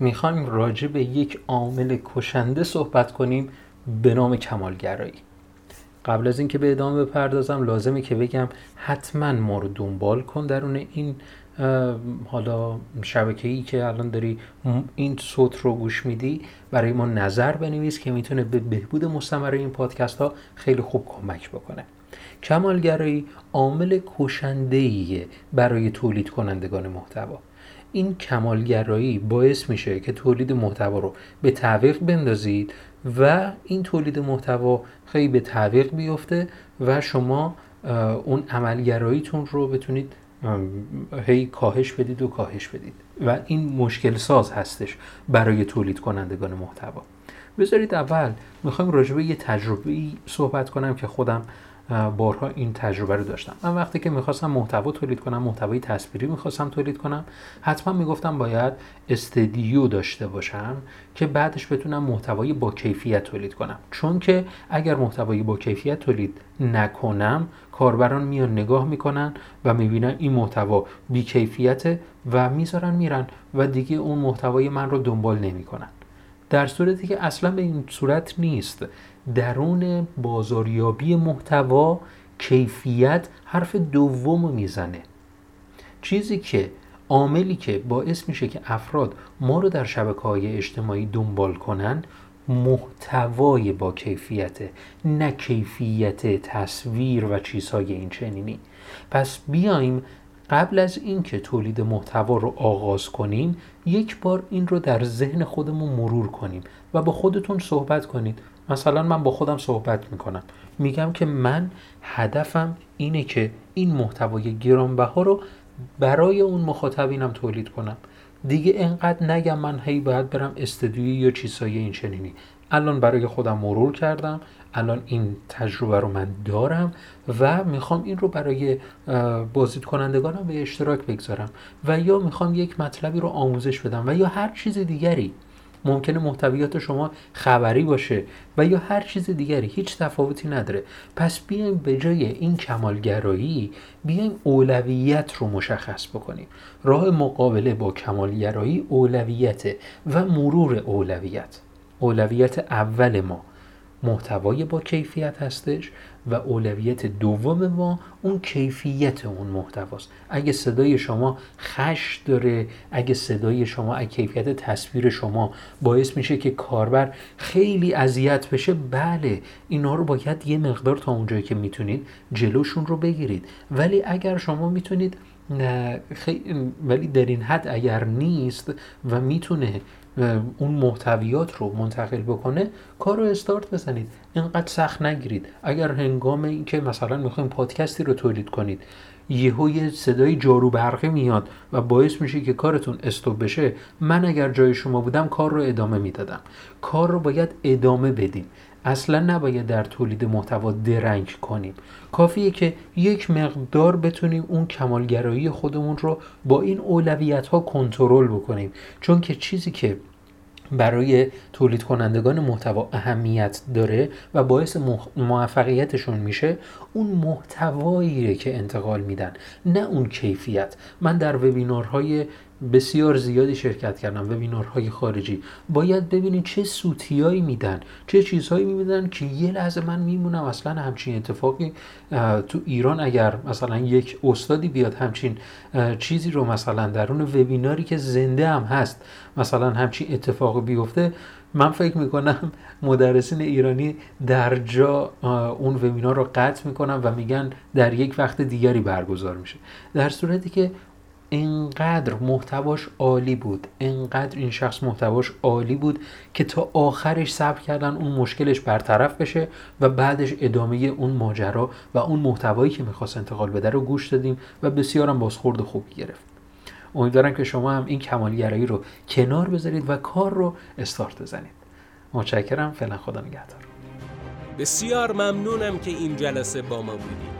می‌خوایم راجع به یک عامل کشنده صحبت کنیم به نام کمالگرایی. قبل از اینکه به ادامه بپردازم لازمه که بگم حتما ما رو دنبال کن درون این حالا شبکه ای که الان داری این صوت رو گوش میدی. برای ما نظر بنویس که می‌تونه به بهبود مستمر این پادکست ها خیلی خوب کمک بکنه. کمالگرایی عامل کشنده برای تولید کنندگان محتوا. این کمالگرایی باعث میشه که تولید محتوا رو به تعویق بندازید و این تولید محتوا خیلی به تعویق بیفته و شما اون عملگراییتون رو بتونید هی کاهش بدید و کاهش بدید. و این مشکل ساز هستش برای تولید کنندگان محتوا. بذارید اول می‌خوایم راجع به یه تجربه صحبت کنم که خودم بارها این تجربه رو داشتم. من وقتی که می‌خواستم محتوا تولید کنم محتوای تصویری می‌خواستم تولید کنم حتما می‌گفتم باید استدیو داشته باشم که بعدش بتونم محتوای با کیفیت تولید کنم. چون که اگر محتوای با کیفیت تولید نکنم کاربران میان نگاه می‌کنن و می‌بینن این محتوا بی کیفیته و می‌ذارن میرن و دیگه اون محتوای من رو دنبال نمی‌کنن. در صورتی که اصلا به این صورت نیست. درون بازاریابی محتوا کیفیت حرف دوم می‌زنه. چیزی که عاملی که باعث میشه که افراد ما رو در شبکه های اجتماعی دنبال کنن محتوای با کیفیته نه کیفیت تصویر و چیزهای این چنینی پس بیایم قبل از اینکه تولید محتوا رو آغاز کنیم یک بار این رو در ذهن خودمون مرور کنیم و با خودتون صحبت کنید مثلا من با خودم صحبت می‌کنم. میگم که من هدفم اینه که این محتوای گرانبها رو برای اون مخاطبینم تولید کنم. دیگه انقدر نگم من هی باید برم استدیوی یا چیزهای این چنینی. الان برای خودم مرور کردم الان این تجربه رو من دارم و می‌خوام این رو برای بازدید کنندگانم به اشتراک بگذارم و یا می‌خوام یک مطلبی رو آموزش بدم و یا هر چیز دیگری ممکنه محتویات شما خبری باشه و یا هر چیز دیگری هیچ تفاوتی نداره. پس بیایم به جای این کمالگرایی بیایم اولویت رو مشخص بکنیم. راه مقابله با کمالگرایی اولویت و مرور اولویت. اولویت اول ما محتوای با کیفیت هستش و اولویت دوم ما اون کیفیت اون محتواست. اگه صدای شما خش داره اگه صدای شما اگه کیفیت تصویر شما باعث میشه که کاربر خیلی اذیت بشه بله اینا رو باید یه مقدار تا اونجایی که می‌تونید جلوشون رو بگیرید. ولی اگر شما می‌تونید ولی در این حد اگر نیست و می‌تونه اون محتویات رو منتقل بکنه کار رو استارت بزنید. اینقدر سخت نگیرید. اگر هنگام این که مثلا می‌خوایم پادکستی رو تولید کنید یهو یه صدای جارو برقی میاد و باعث میشه که کارتون استوب بشه من اگر جای شما بودم کار رو ادامه می‌دادم. کار رو باید ادامه بدیم. اصلا نباید در تولید محتوا درنگ کنیم. کافیه که یک مقدار بتونیم اون کمالگرایی خودمون رو با این اولویت ها کنترل بکنیم. چون که چیزی که برای تولید کنندگان محتوا اهمیت داره و باعث موفقیتشون میشه اون محتوایی که انتقال میدن نه اون کیفیت. من در وبینارهای بسیار زیادی شرکت کردم وبینارهای خارجی. باید ببینید چه سوتیایی میدن چه چیزهایی میدن که یه لحظه من میمونم اصلا همچین اتفاقی تو ایران اگر مثلا یک استادی بیاد همچین چیزی رو مثلا در اون وبیناری که زنده هم هست مثلا همچین اتفاقی بیفته من فکر می‌کنم مدرسین ایرانی در جا اون وبینار رو قطع می‌کنن و میگن در یک وقت دیگری برگزار میشه. در صورتی که انقدر محتواش عالی بود انقدر این شخص محتواش عالی بود که تا آخرش صبر کردن اون مشکلش برطرف بشه و بعدش ادامه اون ماجرا و اون محتوایی که می‌خواست انتقال بده رو گوش دادیم و بسیارم بازخورد خوبی گرفت. امیدوارم که شما هم این کمالگرایی رو کنار بذارید و کار رو استارت بزنید. متشکرم. فعلا خدا نگهدار. بسیار ممنونم که این جلسه با ما بودید.